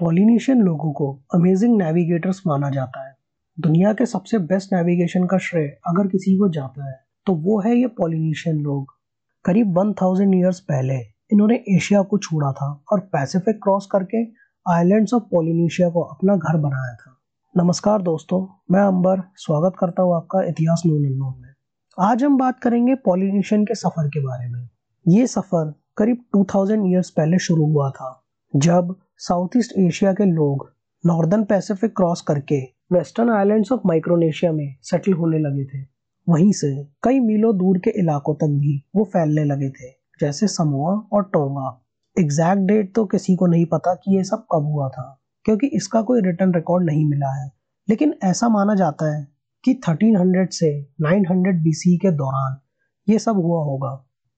Polynesian लोगों को amazing navigators माना जाता है। दुनिया के सबसे बेस्ट नेविगेशन का श्रेय अगर किसी को जाता है तो वो है ये पॉलिनेशियन लोग। करीब 1000 ईयर्स पहले इन्होंने एशिया को छोड़ा था और पैसिफिक क्रॉस करके आइलैंड्स ऑफ़ पॉलिनेशिया को अपना घर बनाया था। नमस्कार दोस्तों, मैं अंबर, स्वागत करता हूँ आपका इतिहास नून अनोन में। आज हम बात करेंगे पॉलिनेशियन के सफ़र के बारे में। ये सफ़र करीब 2000 ईयर्स पहले शुरू हुआ था, जब साउथ ईस्ट एशिया के लोग नॉर्दर्न पैसिफिक क्रॉस करके वेस्टर्न आइलैंड्स ऑफ़ माइक्रोनेशिया में सेटल होने लगे थे। वहीं से कई मीलों दूर के इलाकों तक भी वो फैलने लगे थे, जैसे समोआ और टोंगा। एग्जैक्ट डेट तो किसी को नहीं पता कि ये सब कब हुआ था, क्योंकि इसका कोई रिटर्न रिकॉर्ड नहीं मिला है। लेकिन ऐसा माना जाता है कि 1300 से 900 बीसी के दौरान ये सब हुआ होगा।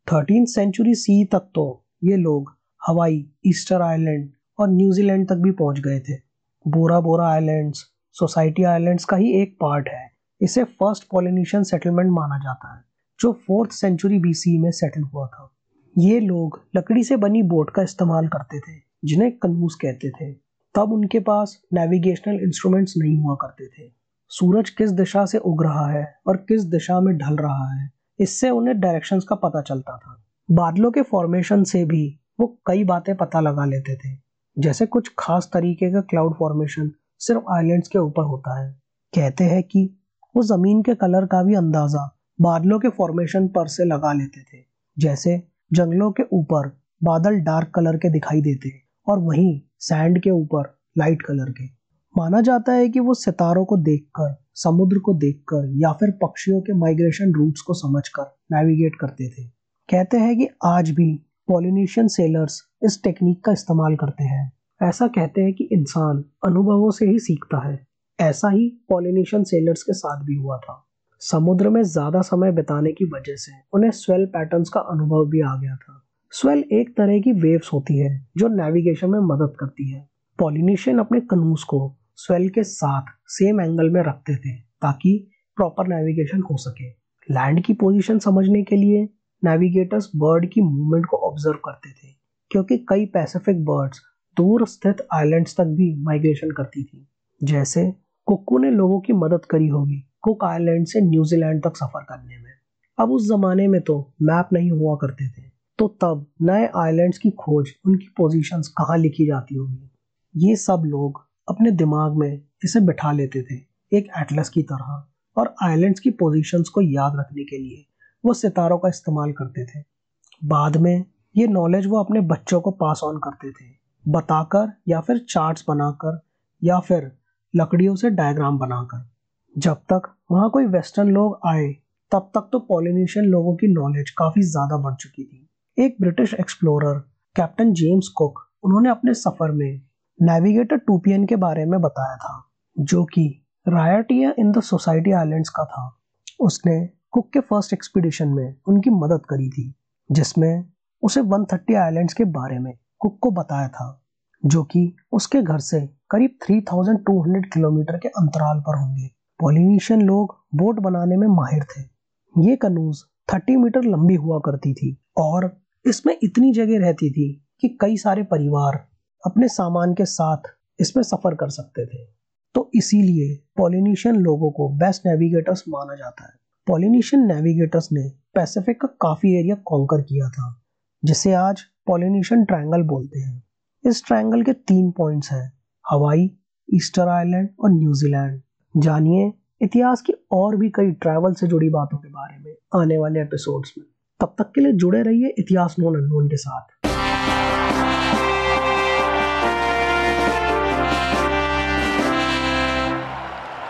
थर्टीन सेंचुरी सी तक तो ये लोग हवाई, ईस्टर आइलैंड और न्यूजीलैंड तक भी पहुँच गए थे। Bora Bora islands Society Islands का ही एक पार्ट है। इसे फ़र्स्ट पॉलिनेशियन सेटलमेंट माना जाता है, जो फोर्थ सेंचुरी बीसी में सेटल हुआ था। ये लोग लकड़ी से बनी बोट का इस्तेमाल करते थे, जिन्हें कनूस कहते थे। तब उनके पास नेविगेशनल इंस्ट्रूमेंट्स नहीं हुआ करते थे। सूरज किस दिशा से उग रहा है और किस दिशा में ढल रहा है, इससे उन्हें डायरेक्शंस का पता चलता था। बादलों के फॉर्मेशन से भी वो कई बातें पता लगा लेते थे। जैसे कुछ खास तरीके का क्लाउड फॉर्मेशन सिर्फ़ आइलैंड्स के ऊपर होता है। कहते हैं कि वो ज़मीन के कलर का भी अंदाज़ा बादलों के फॉर्मेशन पर से लगा लेते थे, जैसे जंगलों के ऊपर बादल डार्क कलर के दिखाई देते और वहीं सैंड के ऊपर लाइट कलर के। माना जाता है कि वो सितारों को देखकर, समुद्र को देखकर या फिर पक्षियों के माइग्रेशन रूट्स को समझकर नेविगेट करते थे। कहते हैं कि आज भी पॉलिनेशियन सेलर्स इस टेक्निक का इस्तेमाल करते हैं। ऐसा कहते हैं कि इंसान अनुभवों से ही सीखता है। ऐसा ही पॉलिनेशियन सेलर्स के साथ भी हुआ था। समुद्र में ज़्यादा समय बिताने की वजह से उन्हें स्वेल पैटर्न्स का अनुभव भी आ गया था। स्वेल एक तरह की वेव्स होती है जो नेविगेशन में मदद करती है। पॉलिनेशियन अपने कनूस को स्वेल के साथ सेम एंगल में रखते थे ताकि प्रॉपर नेविगेशन हो सके। लैंड की पोजीशन समझने के लिए नेविगेटर्स बर्ड की मूवमेंट को ऑब्ज़र्व करते थे, क्योंकि कई पैसिफिक बर्ड्स दूर स्थित आइलैंड्स तक भी माइग्रेशन करती थी। जैसे कुक्कू ने लोगों की मदद करी होगी कुक आइलैंड से न्यूजीलैंड तक सफ़र करने में। अब उस जमाने में तो मैप नहीं हुआ करते थे तो तब नए आइलैंड्स की खोज उनकी पोजीशंस कहाँ लिखी जाती होगी? ये सब लोग अपने दिमाग में इसे बिठा लेते थे, एक एटलस की तरह, और आइलैंड्स की पोजीशंस को याद रखने के लिए। वो सितारों का इस्तेमाल करते थे। बाद में ये नॉलेज वो अपने बच्चों को पास ऑन करते थे। बताकर या फिर चार्ट्स बनाकर या फिर लकड़ियों से डायग्राम बनाकर। जब तक वहाँ कोई वेस्टर्न लोग आए, तब तक तो पॉलिनेशियन लोगों की नॉलेज काफ़ी ज़्यादा बढ़ चुकी थी। एक British explorer captain James Cook उन्होंने अपने सफ़र में नेविगेटर टूपियन के बारे में बताया था, जो कि Raiatea in the Society Islands का था। उसने कुक के फ़र्स्ट एक्सपीडिशन में उनकी मदद करी थी, जिसमें उसे 130 आइलैंड्स के बारे में कुक को बताया था, जो कि उसके घर से करीब 3200 किलोमीटर के अंतराल पर होंगे। पॉलिनेशियन लोग बोट बनाने में माहिर थे। ये कनूज 30 मीटर लंबी हुआ करती थी और इसमें इतनी जगह रहती थी कि कई सारे परिवार अपने सामान के साथ इसमें सफ़र कर सकते थे। तो इसीलिए पॉलिनेशियन लोगों को बेस्ट नेविगेटर्स माना जाता है। पॉलिनेशियन नेविगेटर्स ने पैसिफिक का काफ़ी एरिया कॉन्कर किया था, जिसे आज पॉलिनेशियन ट्रायंगल बोलते हैं। इस ट्रायंगल के तीन पॉइंट्स हैं हवाई ईस्टर आइलैंड और न्यूजीलैंड जानिए इतिहास की और भी कई ट्रैवल से जुड़ी बातों के बारे में आने वाले एपिसोड्स में। तब तक के लिए जुड़े रहिए इतिहास नोन अननोन के साथ।